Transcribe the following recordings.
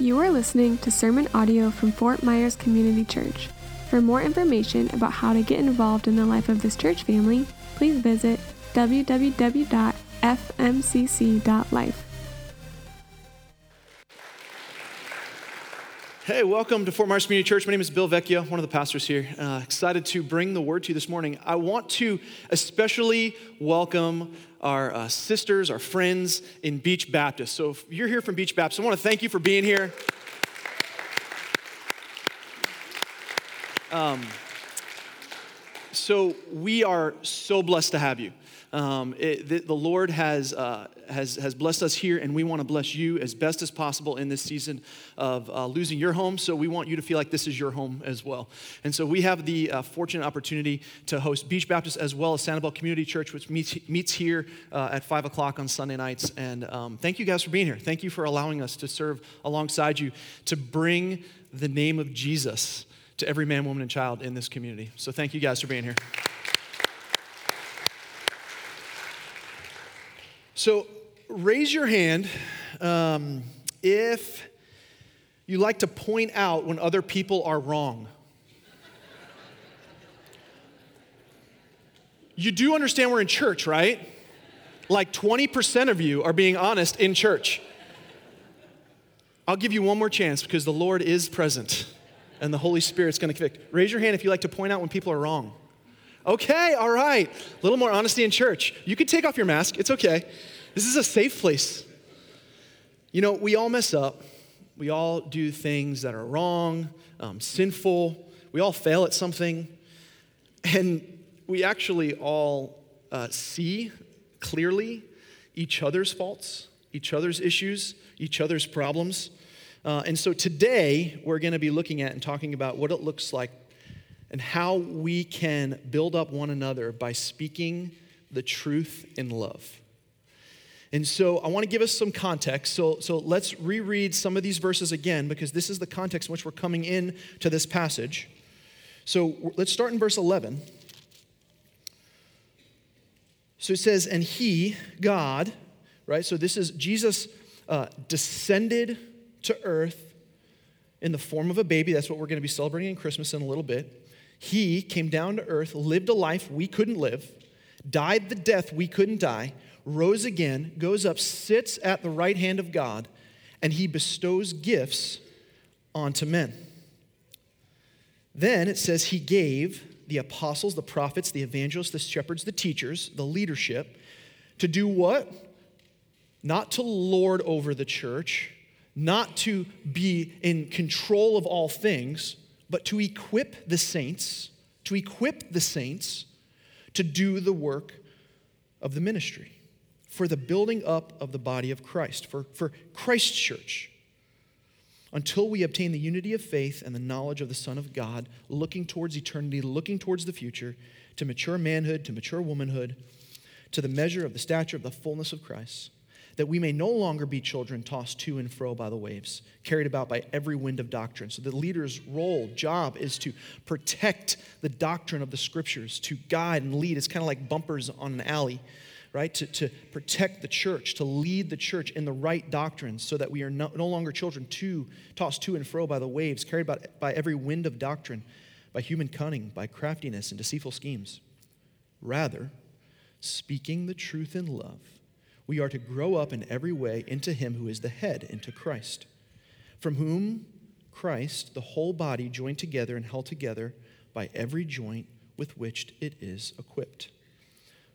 You are listening to sermon audio from Fort Myers Community Church. For more information about how to get involved in the life of this church family, please visit www.fmcc.life. Hey, welcome to Fort Myers Community Church. My name is Bill Vecchio, one of the pastors here. Uh, excited to bring the word to you this morning. I want to especially welcome our uh, sisters, our friends in Beach Baptist. So, if you're here from Beach Baptist, I want to thank you for being here. Um, so, we are so blessed to have you. Um, it, the, the, Lord has, uh, has, has blessed us here, and we want to bless you as best as possible in this season of uh, losing your home. So we want you to feel like this is your home as well. And so we have the uh, fortunate opportunity to host Beach Baptist as well as Sanibel Community Church, which meets, meets here uh, at 5 o'clock on Sunday nights. And um, thank you guys for being here. Thank you for allowing us to serve alongside you to bring the name of Jesus to every man, woman, and child in this community. So thank you guys for being here. So raise your hand um, if you like to point out when other people are wrong. You do understand we're in church, right? Like 20% of you are being honest in church. I'll give you one more chance because the Lord is present and the Holy Spirit's going to convict. Raise your hand if you like to point out when people are wrong. Okay, all right. A little more honesty in church. You can take off your mask, it's okay. This is a safe place. You know, we all mess up. We all do things that are wrong, um, sinful. We all fail at something. And we actually all uh, see clearly each other's faults, each other's issues, each other's problems. Uh, and so today, we're going to be looking at and talking about what it looks like and how we can build up one another by speaking the truth in love. And so I want to give us some context. So, so let's reread some of these verses again because this is the context in which we're coming in to this passage. So let's start in verse 11. So it says, And he, God, right? So this is Jesus uh, descended to earth in the form of a baby. That's what we're going to be celebrating in Christmas in a little bit. He came down to earth, lived a life we couldn't live, died the death we couldn't die, rose again, goes up, sits at the right hand of God, and he bestows gifts onto men. Then it says he gave the apostles, the prophets, the evangelists, the shepherds, the teachers, the leadership to do what? Not to lord over the church, not to be in control of all things but to equip the saints, to equip the saints to do the work of the ministry, for the building up of the body of Christ, for, for Christ's church, until we obtain the unity of faith and the knowledge of the Son of God, looking towards eternity, looking towards the future, to mature manhood, to mature womanhood, to the measure of the stature of the fullness of Christ that we may no longer be children tossed to and fro by the waves, carried about by every wind of doctrine. So the leader's role, job, is to protect the doctrine of the scriptures, to guide and lead. It's kind of like bumpers on an alley, right? To, to protect the church, to lead the church in the right doctrines so that we are no, no longer children to, tossed to and fro by the waves, carried by, by every wind of doctrine, by human cunning, by craftiness and deceitful schemes. Rather, speaking the truth in love we are to grow up in every way into Him who is the head, into Christ, from whom Christ, the whole body, joined together and held together by every joint with which it is equipped.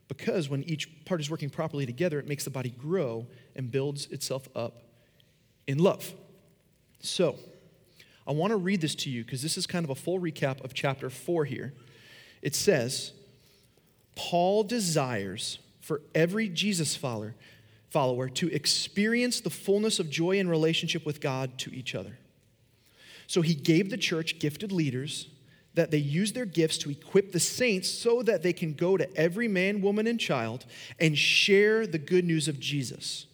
Because when each part is working properly together, it makes the body grow and builds itself up in love. So, I want to read this to you because this is kind of a full recap of chapter 4 here. It says, Paul desires for every Jesus follower, follower to experience the fullness of joy in relationship with God to each other. So he gave the church gifted leaders that they use their gifts to equip the saints so that they can go to every man, woman, and child and share the good news of Jesus.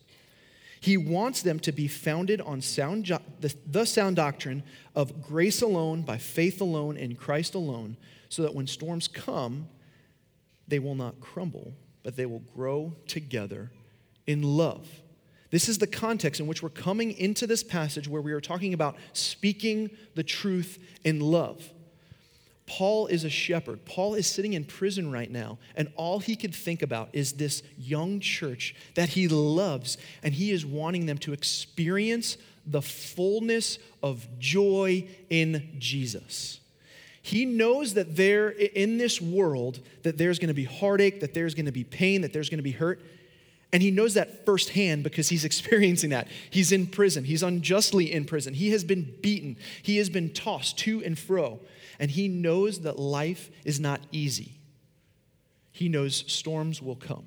He wants them to be founded on sound, the, the sound doctrine of grace alone, by faith alone, in Christ alone, so that when storms come, they will not crumble but they will grow together in love. This is the context in which we're coming into this passage where we are talking about speaking the truth in love. Paul is a shepherd. Paul is sitting in prison right now, and all he could think about is this young church that he loves, and he is wanting them to experience the fullness of joy in Jesus. He knows that there in this world that there's going to be heartache, that there's going to be pain, that there's going to be hurt. And he knows that firsthand because he's experiencing that. He's in prison. He's unjustly in prison. He has been beaten. He has been tossed to and fro. And he knows that life is not easy. He knows storms will come.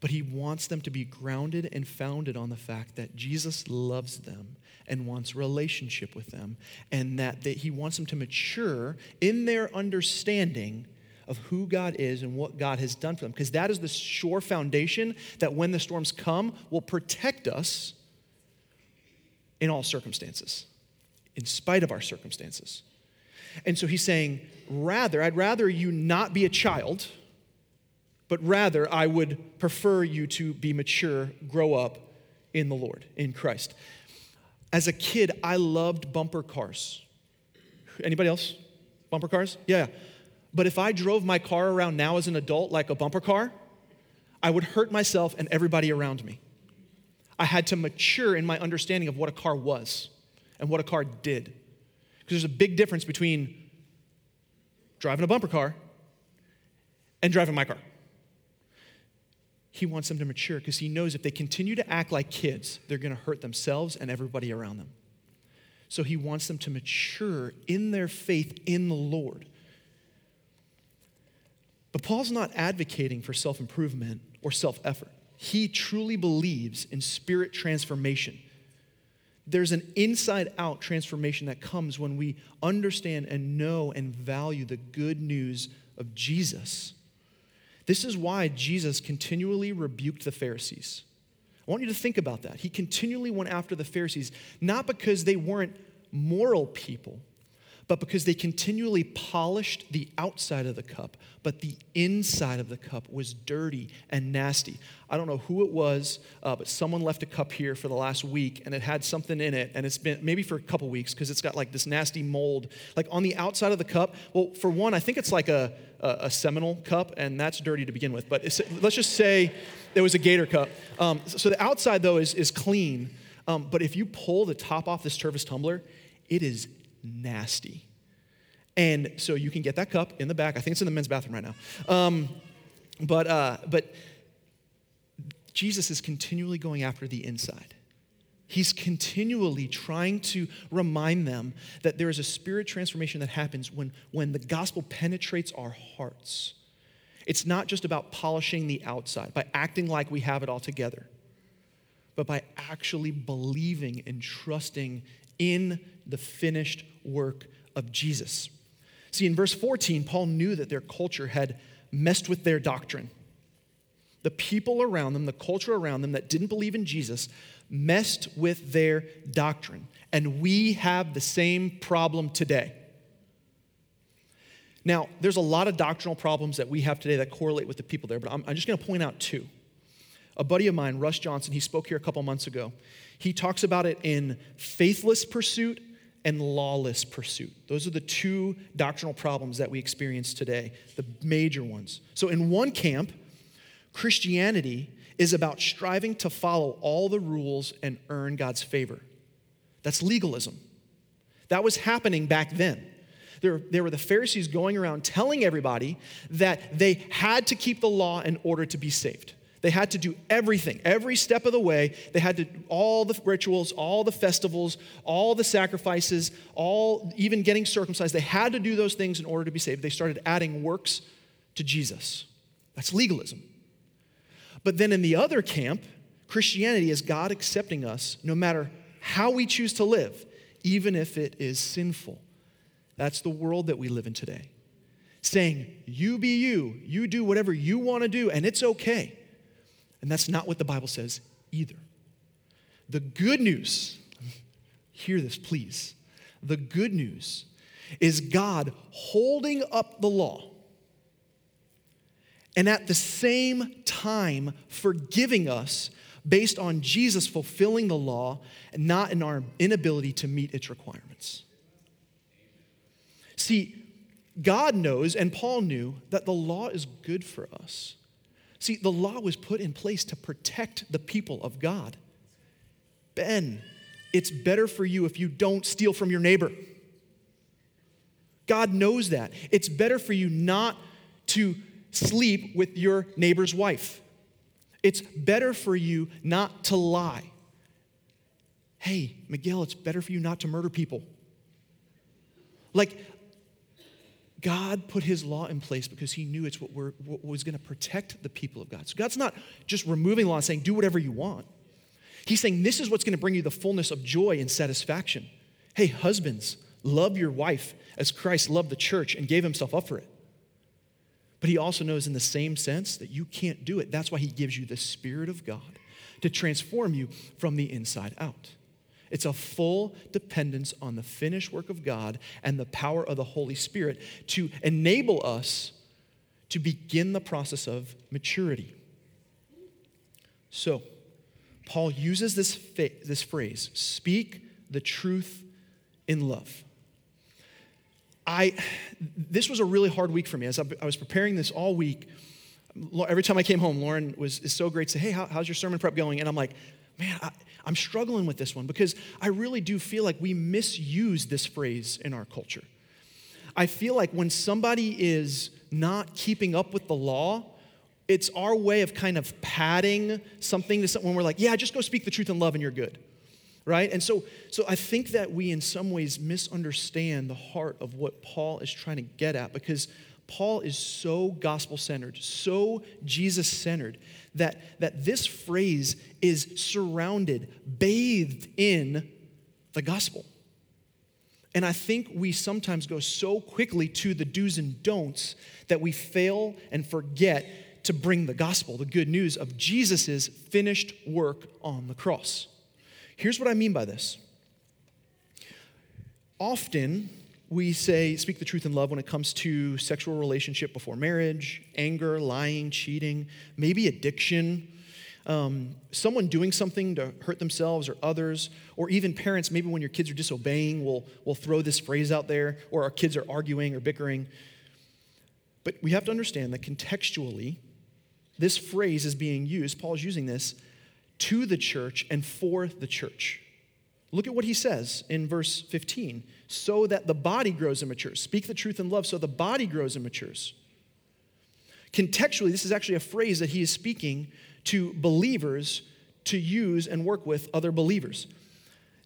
But he wants them to be grounded and founded on the fact that Jesus loves them and wants relationship with them, and that they, he wants them to mature in their understanding of who God is and what God has done for them. Because that is the sure foundation that when the storms come will protect us in all circumstances, in spite of our circumstances. And so he's saying, rather, I'd rather you not be a child, but rather I would prefer you to be mature, grow up in the Lord, in Christ. As a kid, I loved bumper cars. Anybody else? Bumper cars? Yeah. But if I drove my car around now as an adult like a bumper car, I would hurt myself and everybody around me. I had to mature in my understanding of what a car was and what a car did. Because there's a big difference between driving a bumper car and driving my car. He wants them to mature because he knows if they continue to act like kids, they're going to hurt themselves and everybody around them. So he wants them to mature in their faith in the Lord. But Paul's not advocating for self improvement or self effort. He truly believes in spirit transformation. There's an inside out transformation that comes when we understand and know and value the good news of Jesus. This is why Jesus continually rebuked the Pharisees. I want you to think about that. He continually went after the Pharisees, not because they weren't moral people, but because they continually polished the outside of the cup, but the inside of the cup was dirty and nasty. I don't know who it was, uh, but someone left a cup here for the last week and it had something in it, and it's been maybe for a couple weeks because it's got like this nasty mold. Like on the outside of the cup, well, for one, I think it's like a, a, a Seminole cup, and that's dirty to begin with, but let's just say there was a gator cup. Um, so the outside, though, is, is clean, um, but if you pull the top off this Tervis tumbler, it is nasty. And so you can get that cup in the back. I think it's in the men's bathroom right now. Um, but, uh, but Jesus is continually going after the inside. He's continually trying to remind them that there is a spirit transformation that happens when, when the gospel penetrates our hearts. It's not just about polishing the outside, by acting like we have it all together, but by actually believing and trusting in the finished work of Jesus. See, in verse 14, Paul knew that their culture had messed with their doctrine. The people around them, the culture around them that didn't believe in Jesus, messed with their doctrine. And we have the same problem today. Now, there's a lot of doctrinal problems that we have today that correlate with the people there, but I'm, I'm just going to point out two. A buddy of mine, Russ Johnson, he spoke here a couple months ago. He talks about it in faithless pursuit and lawless pursuit. Those are the two doctrinal problems that we experience today, the major ones. So, in one camp, Christianity is about striving to follow all the rules and earn God's favor. That's legalism. That was happening back then. There, there were the Pharisees going around telling everybody that they had to keep the law in order to be saved. They had to do everything, every step of the way. They had to all the rituals, all the festivals, all the sacrifices, all even getting circumcised. They had to do those things in order to be saved. They started adding works to Jesus. That's legalism. But then in the other camp, Christianity is God accepting us no matter how we choose to live, even if it is sinful. That's the world that we live in today. Saying, you be you, you do whatever you want to do, and it's okay. And that's not what the Bible says either. The good news, hear this please. The good news is God holding up the law and at the same time forgiving us based on Jesus fulfilling the law and not in our inability to meet its requirements. See, God knows, and Paul knew, that the law is good for us. See, the law was put in place to protect the people of God. Ben, it's better for you if you don't steal from your neighbor. God knows that. It's better for you not to sleep with your neighbor's wife. It's better for you not to lie. Hey, Miguel, it's better for you not to murder people. Like, God put his law in place because he knew it's what, we're, what was going to protect the people of God. So God's not just removing law and saying, do whatever you want. He's saying, this is what's going to bring you the fullness of joy and satisfaction. Hey, husbands, love your wife as Christ loved the church and gave himself up for it. But he also knows in the same sense that you can't do it. That's why he gives you the Spirit of God to transform you from the inside out. It's a full dependence on the finished work of God and the power of the Holy Spirit to enable us to begin the process of maturity. So, Paul uses this, fa- this phrase speak the truth in love. I, this was a really hard week for me. As I was preparing this all week, every time I came home, Lauren was is so great to say, Hey, how, how's your sermon prep going? And I'm like, Man, I, I'm struggling with this one because I really do feel like we misuse this phrase in our culture. I feel like when somebody is not keeping up with the law, it's our way of kind of padding something to someone. We're like, yeah, just go speak the truth in love and you're good right? And so, so I think that we, in some ways, misunderstand the heart of what Paul is trying to get at because Paul is so gospel centered, so Jesus centered, that, that this phrase is surrounded, bathed in the gospel. And I think we sometimes go so quickly to the do's and don'ts that we fail and forget to bring the gospel, the good news of Jesus' finished work on the cross. Here's what I mean by this. Often, we say speak the truth in love when it comes to sexual relationship before marriage, anger, lying, cheating, maybe addiction, um, someone doing something to hurt themselves or others, or even parents, maybe when your kids are disobeying, will will throw this phrase out there, or our kids are arguing or bickering. But we have to understand that contextually, this phrase is being used, Paul is using this to the church and for the church. Look at what he says in verse 15 so that the body grows and matures. Speak the truth in love so the body grows and matures. Contextually, this is actually a phrase that he is speaking to believers to use and work with other believers.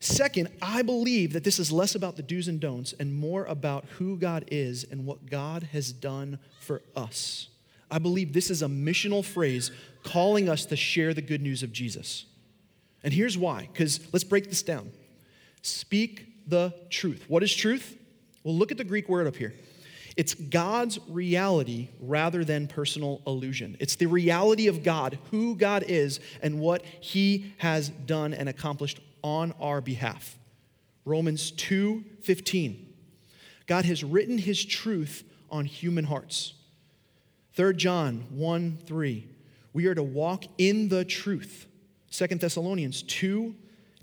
Second, I believe that this is less about the do's and don'ts and more about who God is and what God has done for us. I believe this is a missional phrase calling us to share the good news of Jesus. And here's why, because let's break this down. Speak the truth. What is truth? Well, look at the Greek word up here. It's God's reality rather than personal illusion. It's the reality of God, who God is, and what He has done and accomplished on our behalf. Romans 2 15. God has written His truth on human hearts. 3 John 1 3. We are to walk in the truth. 2 Thessalonians 2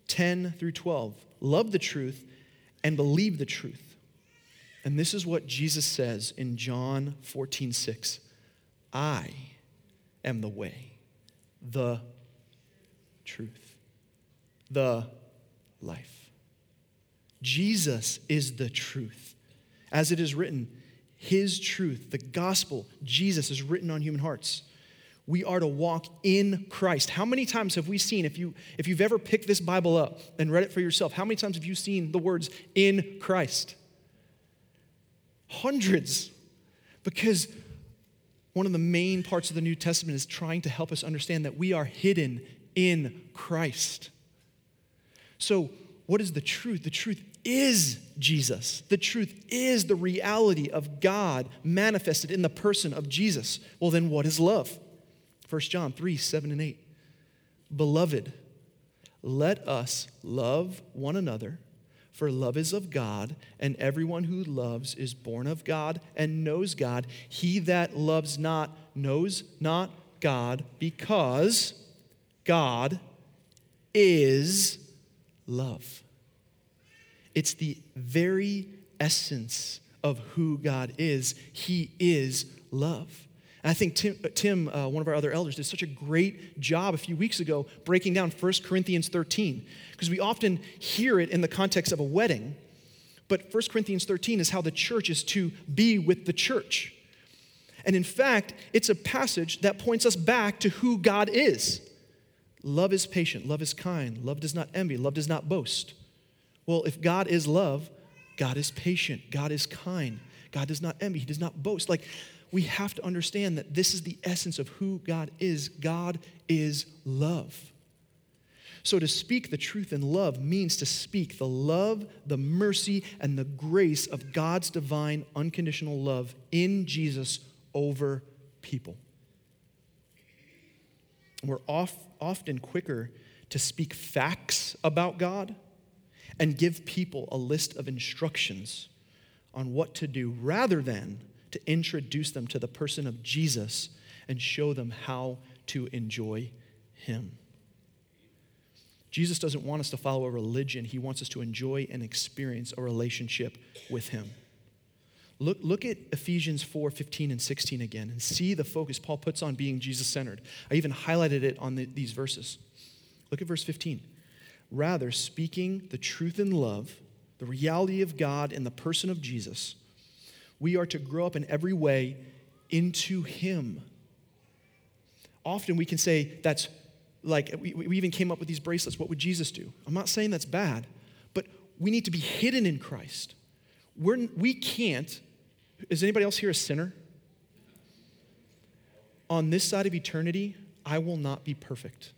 10 through 12. Love the truth and believe the truth. And this is what Jesus says in John 14 6. I am the way, the truth, the life. Jesus is the truth. As it is written, his truth, the gospel, Jesus is written on human hearts. We are to walk in Christ. How many times have we seen, if, you, if you've ever picked this Bible up and read it for yourself, how many times have you seen the words in Christ? Hundreds. Because one of the main parts of the New Testament is trying to help us understand that we are hidden in Christ. So, what is the truth? The truth is Jesus. The truth is the reality of God manifested in the person of Jesus. Well, then what is love? 1 John 3 7 and 8. Beloved, let us love one another, for love is of God, and everyone who loves is born of God and knows God. He that loves not knows not God, because God is love. It's the very essence of who God is. He is love. And I think Tim, Tim uh, one of our other elders, did such a great job a few weeks ago breaking down 1 Corinthians 13, because we often hear it in the context of a wedding. But 1 Corinthians 13 is how the church is to be with the church. And in fact, it's a passage that points us back to who God is. Love is patient, love is kind, love does not envy, love does not boast. Well, if God is love, God is patient, God is kind, God does not envy, He does not boast. Like, we have to understand that this is the essence of who God is. God is love. So, to speak the truth in love means to speak the love, the mercy, and the grace of God's divine, unconditional love in Jesus over people. We're off, often quicker to speak facts about God and give people a list of instructions on what to do rather than to introduce them to the person of Jesus and show them how to enjoy Him. Jesus doesn't want us to follow a religion, He wants us to enjoy and experience a relationship with Him. Look, look at Ephesians 4 15 and 16 again and see the focus Paul puts on being Jesus centered. I even highlighted it on the, these verses. Look at verse 15. Rather, speaking the truth in love, the reality of God in the person of Jesus, we are to grow up in every way into Him. Often we can say that's like, we, we even came up with these bracelets. What would Jesus do? I'm not saying that's bad, but we need to be hidden in Christ. We're, we can't is anybody else here a sinner? On this side of eternity, I will not be perfect.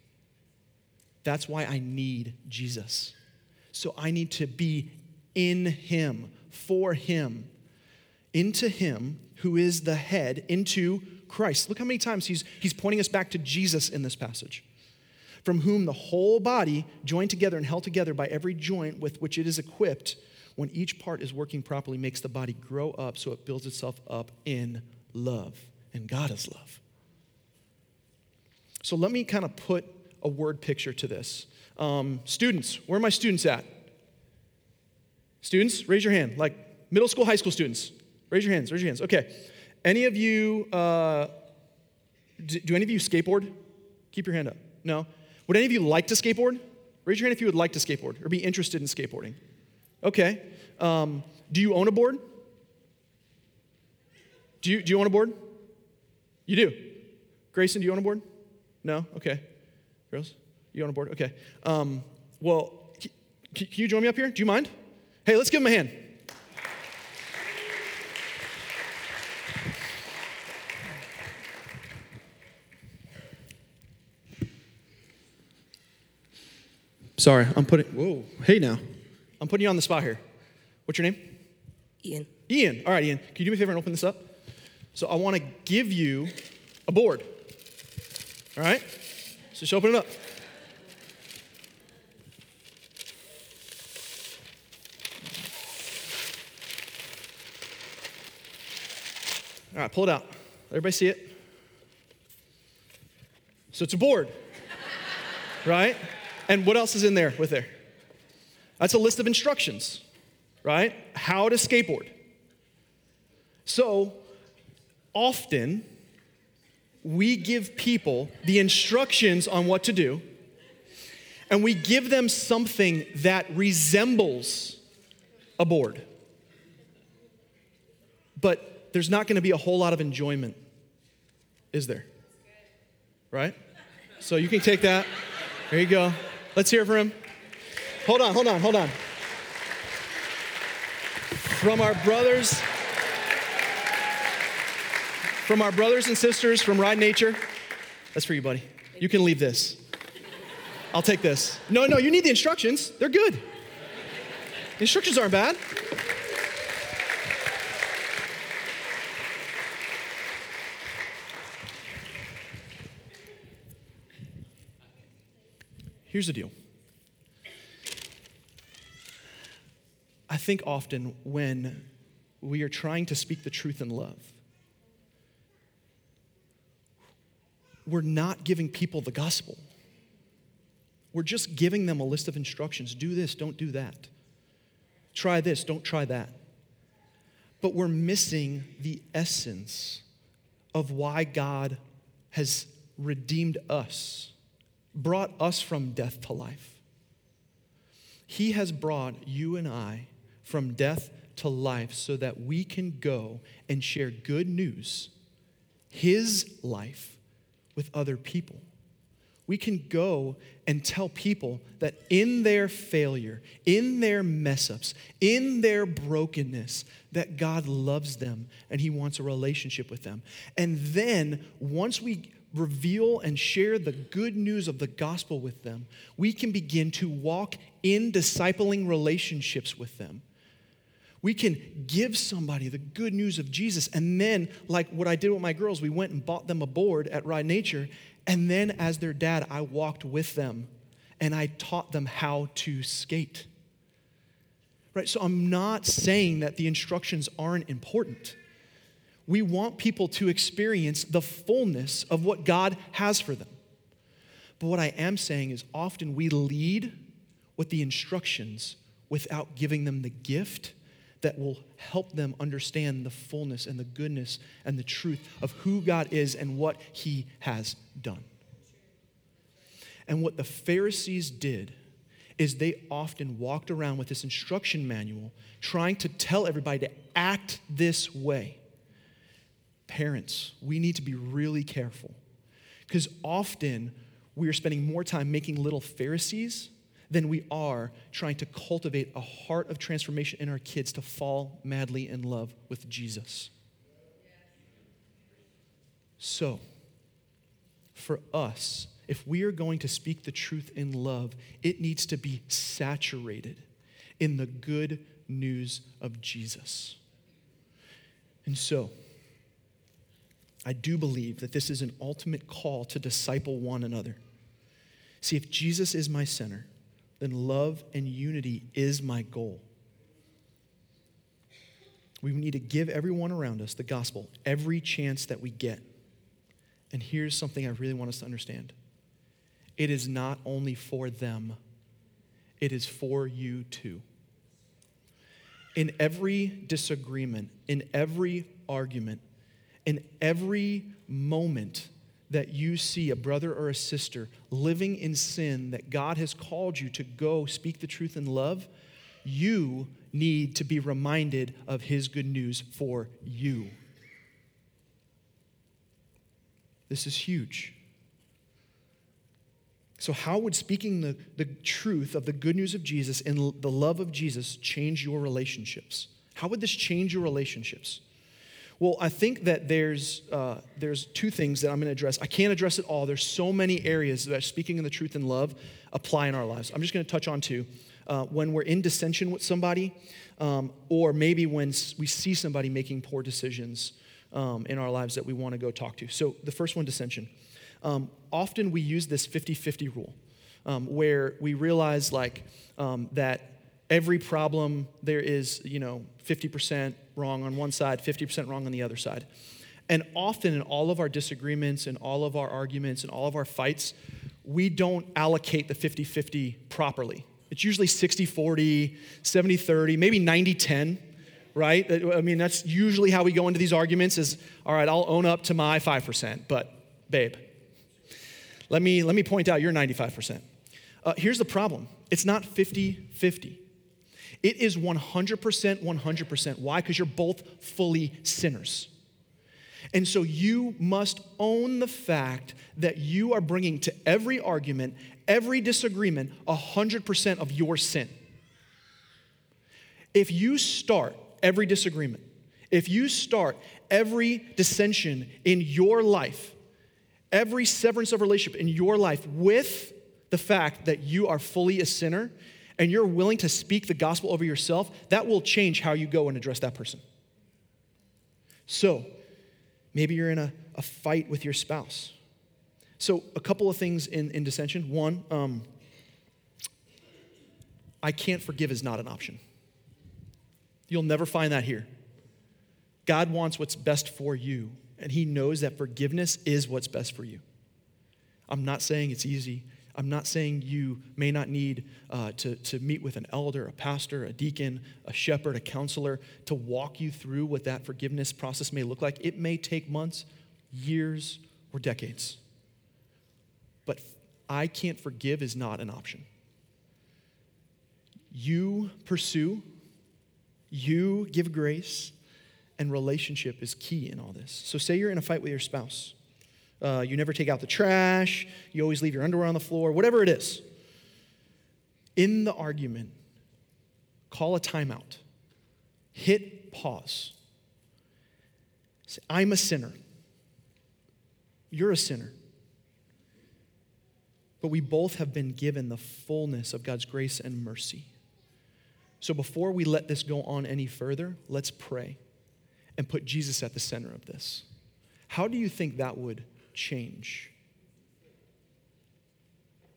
That's why I need Jesus. So I need to be in Him, for Him, into Him who is the head, into Christ. Look how many times he's, he's pointing us back to Jesus in this passage. From whom the whole body, joined together and held together by every joint with which it is equipped, when each part is working properly, makes the body grow up so it builds itself up in love. And God is love. So let me kind of put a word picture to this. Um, students, where are my students at? Students, raise your hand. Like middle school, high school students. Raise your hands, raise your hands. Okay. Any of you, uh, do, do any of you skateboard? Keep your hand up. No? Would any of you like to skateboard? Raise your hand if you would like to skateboard or be interested in skateboarding. Okay. Um, do you own a board? Do you, do you own a board? You do. Grayson, do you own a board? No? Okay. Girls, you on a board? Okay. Um, well, can you join me up here? Do you mind? Hey, let's give him a hand. Sorry, I'm putting. Whoa. Hey now. I'm putting you on the spot here. What's your name? Ian. Ian. All right, Ian. Can you do me a favor and open this up? So I want to give you a board. All right? Just open it up. All right, pull it out. Everybody see it? So it's a board, right? And what else is in there with there? That's a list of instructions, right? How to skateboard. So often, we give people the instructions on what to do, and we give them something that resembles a board. But there's not going to be a whole lot of enjoyment, is there? Right? So you can take that. There you go. Let's hear from him. Hold on, hold on, hold on. From our brothers, from our brothers and sisters from Ride Nature, that's for you, buddy. You can leave this. I'll take this. No, no, you need the instructions. They're good. The instructions aren't bad. Here's the deal. I think often when we are trying to speak the truth in love, we're not giving people the gospel. We're just giving them a list of instructions do this, don't do that. Try this, don't try that. But we're missing the essence of why God has redeemed us, brought us from death to life. He has brought you and I from death to life so that we can go and share good news, His life, with other people. We can go and tell people that in their failure, in their mess ups, in their brokenness, that God loves them and He wants a relationship with them. And then once we reveal and share the good news of the gospel with them, we can begin to walk in discipling relationships with them. We can give somebody the good news of Jesus. And then, like what I did with my girls, we went and bought them a board at Ride Nature. And then, as their dad, I walked with them and I taught them how to skate. Right? So I'm not saying that the instructions aren't important. We want people to experience the fullness of what God has for them. But what I am saying is often we lead with the instructions without giving them the gift that will help them understand the fullness and the goodness and the truth of who God is and what He has done. And what the Pharisees did is they often walked around with this instruction manual trying to tell everybody to act this way. Parents, we need to be really careful because often we are spending more time making little Pharisees than we are trying to cultivate a heart of transformation in our kids to fall madly in love with Jesus. So, for us, if we are going to speak the truth in love, it needs to be saturated in the good news of Jesus. And so, I do believe that this is an ultimate call to disciple one another. See, if Jesus is my center, then love and unity is my goal. We need to give everyone around us the gospel every chance that we get. And here's something I really want us to understand it is not only for them, it is for you too. In every disagreement, in every argument, in every moment that you see a brother or a sister living in sin that God has called you to go speak the truth in love, you need to be reminded of His good news for you. This is huge. So, how would speaking the, the truth of the good news of Jesus and the love of Jesus change your relationships? How would this change your relationships? Well, I think that there's, uh, there's two things that I'm going to address. I can't address it all. There's so many areas that speaking in the truth and love apply in our lives. I'm just going to touch on two. Uh, when we're in dissension with somebody, um, or maybe when we see somebody making poor decisions um, in our lives that we want to go talk to. So, the first one, dissension. Um, often we use this 50 50 rule um, where we realize like um, that every problem there is, you know, 50% wrong on one side, 50% wrong on the other side. And often in all of our disagreements and all of our arguments and all of our fights, we don't allocate the 50 50 properly. It's usually 60 40, 70 30, maybe 90 10, right? I mean, that's usually how we go into these arguments is, all right, I'll own up to my 5%, but babe, let me, let me point out you're 95%. Uh, here's the problem it's not 50 50. It is 100% 100%. Why? Because you're both fully sinners. And so you must own the fact that you are bringing to every argument, every disagreement, 100% of your sin. If you start every disagreement, if you start every dissension in your life, every severance of relationship in your life with the fact that you are fully a sinner and you're willing to speak the gospel over yourself, that will change how you go and address that person. So, maybe you're in a, a fight with your spouse. So, a couple of things in, in dissension. One, um, I can't forgive is not an option. You'll never find that here. God wants what's best for you, and He knows that forgiveness is what's best for you. I'm not saying it's easy. I'm not saying you may not need uh, to, to meet with an elder, a pastor, a deacon, a shepherd, a counselor to walk you through what that forgiveness process may look like. It may take months, years, or decades. But I can't forgive is not an option. You pursue, you give grace, and relationship is key in all this. So, say you're in a fight with your spouse uh, you never take out the trash, you always leave your underwear on the floor, whatever it is. In the argument, call a timeout, hit pause. Say, I'm a sinner. You're a sinner. But we both have been given the fullness of God's grace and mercy. So before we let this go on any further, let's pray and put Jesus at the center of this. How do you think that would change.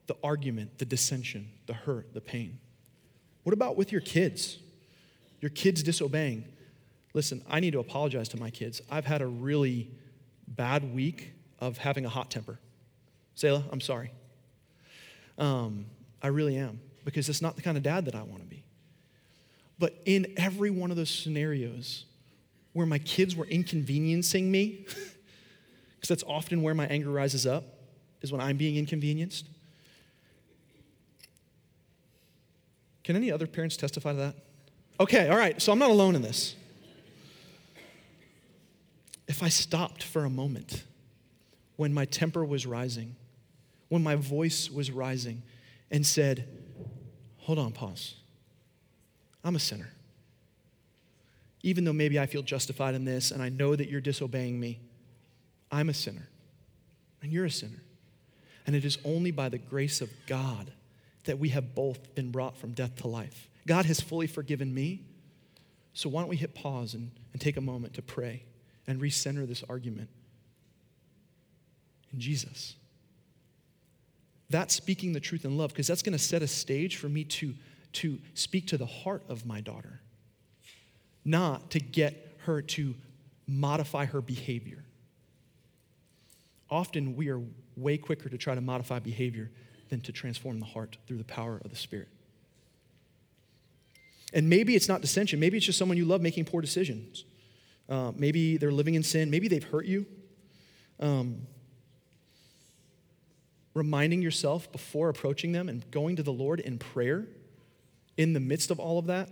The argument, the dissension, the hurt, the pain. What about with your kids? Your kids disobeying. Listen, I need to apologize to my kids. I've had a really bad week of having a hot temper. Selah, I'm sorry. Um, I really am, because it's not the kind of dad that I want to be. But in every one of those scenarios where my kids were inconveniencing me, because that's often where my anger rises up, is when I'm being inconvenienced. Can any other parents testify to that? Okay, all right, so I'm not alone in this. If I stopped for a moment when my temper was rising, when my voice was rising, and said, Hold on, pause. I'm a sinner. Even though maybe I feel justified in this and I know that you're disobeying me, I'm a sinner, and you're a sinner. And it is only by the grace of God that we have both been brought from death to life. God has fully forgiven me. So why don't we hit pause and, and take a moment to pray and recenter this argument in Jesus? That's speaking the truth in love, because that's going to set a stage for me to, to speak to the heart of my daughter, not to get her to modify her behavior. Often we are way quicker to try to modify behavior than to transform the heart through the power of the Spirit. And maybe it's not dissension. Maybe it's just someone you love making poor decisions. Uh, maybe they're living in sin. Maybe they've hurt you. Um, reminding yourself before approaching them and going to the Lord in prayer in the midst of all of that.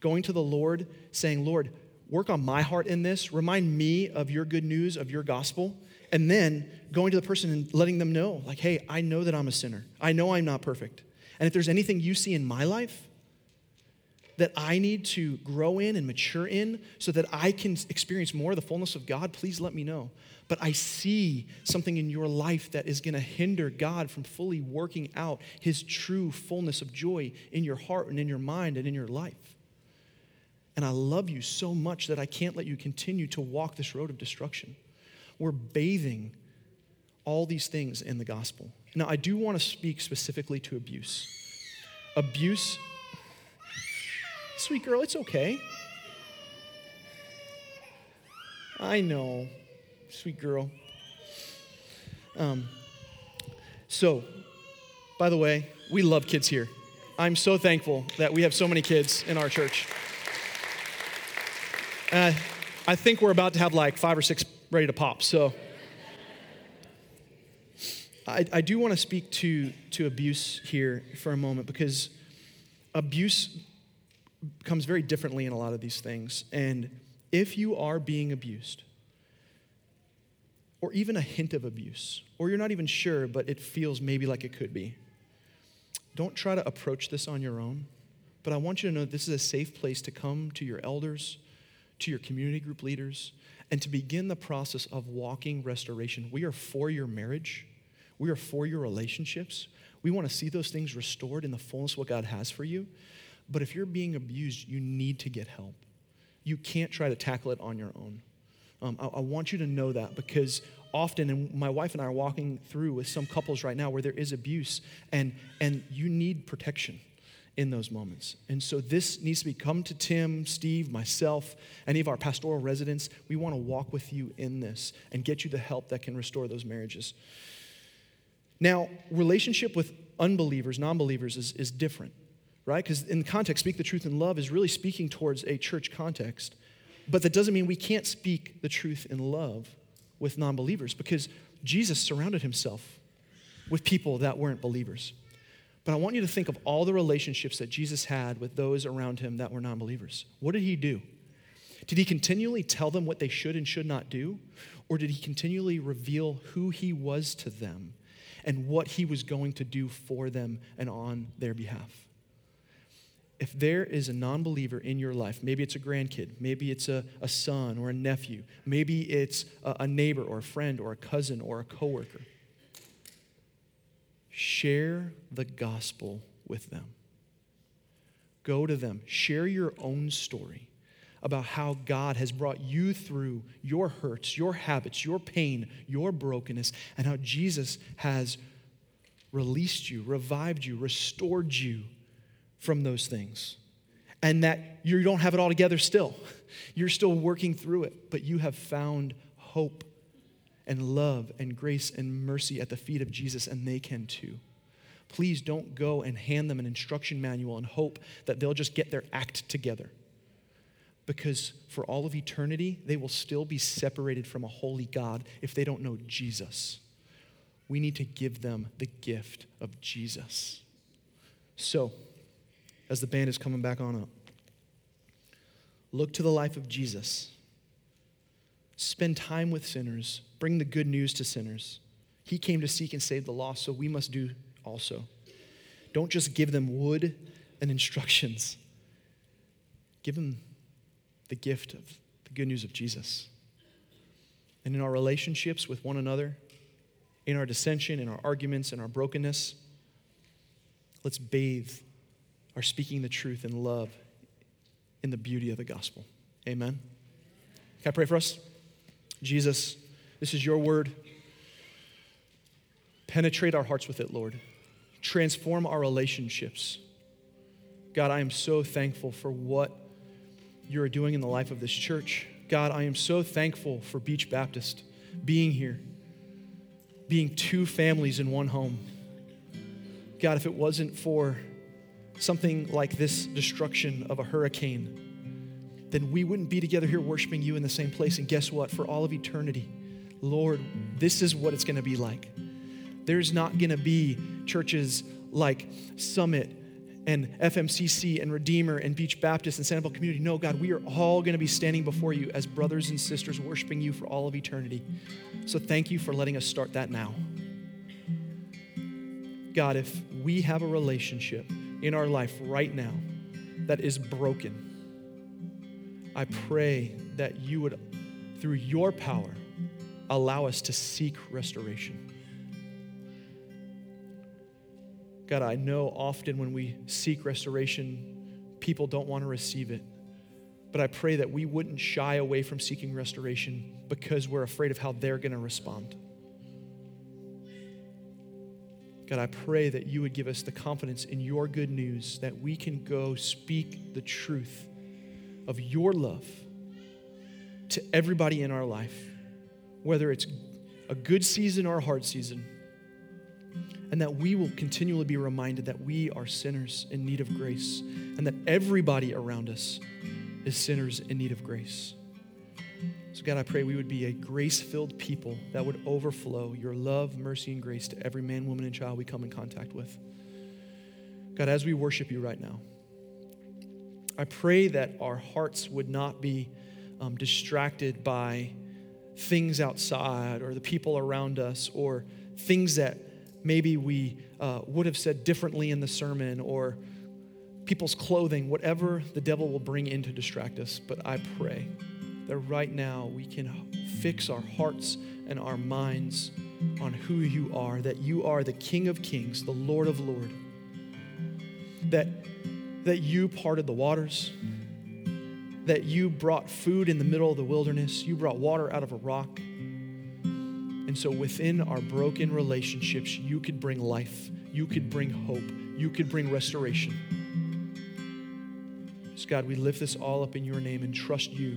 Going to the Lord saying, Lord, work on my heart in this. Remind me of your good news, of your gospel. And then going to the person and letting them know, like, hey, I know that I'm a sinner. I know I'm not perfect. And if there's anything you see in my life that I need to grow in and mature in so that I can experience more of the fullness of God, please let me know. But I see something in your life that is going to hinder God from fully working out his true fullness of joy in your heart and in your mind and in your life. And I love you so much that I can't let you continue to walk this road of destruction. We're bathing all these things in the gospel. Now, I do want to speak specifically to abuse. Abuse, sweet girl, it's okay. I know, sweet girl. Um, so, by the way, we love kids here. I'm so thankful that we have so many kids in our church. Uh, I think we're about to have like five or six ready to pop. So I, I do want to speak to, to abuse here for a moment because abuse comes very differently in a lot of these things. And if you are being abused, or even a hint of abuse, or you're not even sure, but it feels maybe like it could be, don't try to approach this on your own. But I want you to know this is a safe place to come to your elders, to your community group leaders, and to begin the process of walking restoration. We are for your marriage, we are for your relationships. We want to see those things restored in the fullness of what God has for you. But if you're being abused, you need to get help. You can't try to tackle it on your own. Um, I, I want you to know that because often, and my wife and I are walking through with some couples right now where there is abuse, and, and you need protection in those moments. And so this needs to be come to Tim, Steve, myself, any of our pastoral residents. We want to walk with you in this and get you the help that can restore those marriages. Now, relationship with unbelievers, non believers, is, is different, right? Because in context, speak the truth in love is really speaking towards a church context. But that doesn't mean we can't speak the truth in love with non believers because Jesus surrounded himself with people that weren't believers. But I want you to think of all the relationships that Jesus had with those around him that were non believers. What did he do? Did he continually tell them what they should and should not do? Or did he continually reveal who he was to them and what he was going to do for them and on their behalf? If there is a non believer in your life, maybe it's a grandkid, maybe it's a, a son or a nephew, maybe it's a, a neighbor or a friend or a cousin or a coworker, share the gospel with them. Go to them, share your own story about how God has brought you through your hurts, your habits, your pain, your brokenness, and how Jesus has released you, revived you, restored you from those things. And that you don't have it all together still. You're still working through it, but you have found hope and love and grace and mercy at the feet of Jesus, and they can too. Please don't go and hand them an instruction manual and hope that they'll just get their act together because for all of eternity, they will still be separated from a holy God if they don't know Jesus. We need to give them the gift of Jesus. So, as the band is coming back on up, look to the life of Jesus. Spend time with sinners. Bring the good news to sinners. He came to seek and save the lost, so we must do also. Don't just give them wood and instructions, give them the gift of the good news of Jesus. And in our relationships with one another, in our dissension, in our arguments, in our brokenness, let's bathe our speaking the truth in love in the beauty of the gospel. Amen. Can I pray for us? Jesus, this is your word. Penetrate our hearts with it, Lord. Transform our relationships. God, I am so thankful for what you are doing in the life of this church. God, I am so thankful for Beach Baptist being here, being two families in one home. God, if it wasn't for something like this destruction of a hurricane, then we wouldn't be together here worshiping you in the same place. And guess what? For all of eternity, Lord, this is what it's going to be like. There's not going to be churches like Summit and FMCC and Redeemer and Beach Baptist and Sanibel Community. No, God, we are all going to be standing before you as brothers and sisters worshiping you for all of eternity. So thank you for letting us start that now. God, if we have a relationship in our life right now that is broken, I pray that you would, through your power, allow us to seek restoration. God, I know often when we seek restoration, people don't want to receive it. But I pray that we wouldn't shy away from seeking restoration because we're afraid of how they're going to respond. God, I pray that you would give us the confidence in your good news that we can go speak the truth of your love to everybody in our life, whether it's a good season or a hard season and that we will continually be reminded that we are sinners in need of grace, and that everybody around us is sinners in need of grace. So, God, I pray we would be a grace filled people that would overflow your love, mercy, and grace to every man, woman, and child we come in contact with. God, as we worship you right now, I pray that our hearts would not be um, distracted by things outside or the people around us or things that maybe we uh, would have said differently in the sermon or people's clothing, whatever the devil will bring in to distract us. But I pray that right now we can fix our hearts and our minds on who you are, that you are the King of Kings, the Lord of Lords, that, that you parted the waters, that you brought food in the middle of the wilderness, you brought water out of a rock. And so within our broken relationships, you could bring life, you could bring hope, you could bring restoration. So, God, we lift this all up in your name and trust you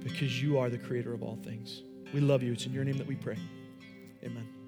because you are the creator of all things. We love you. It's in your name that we pray. Amen.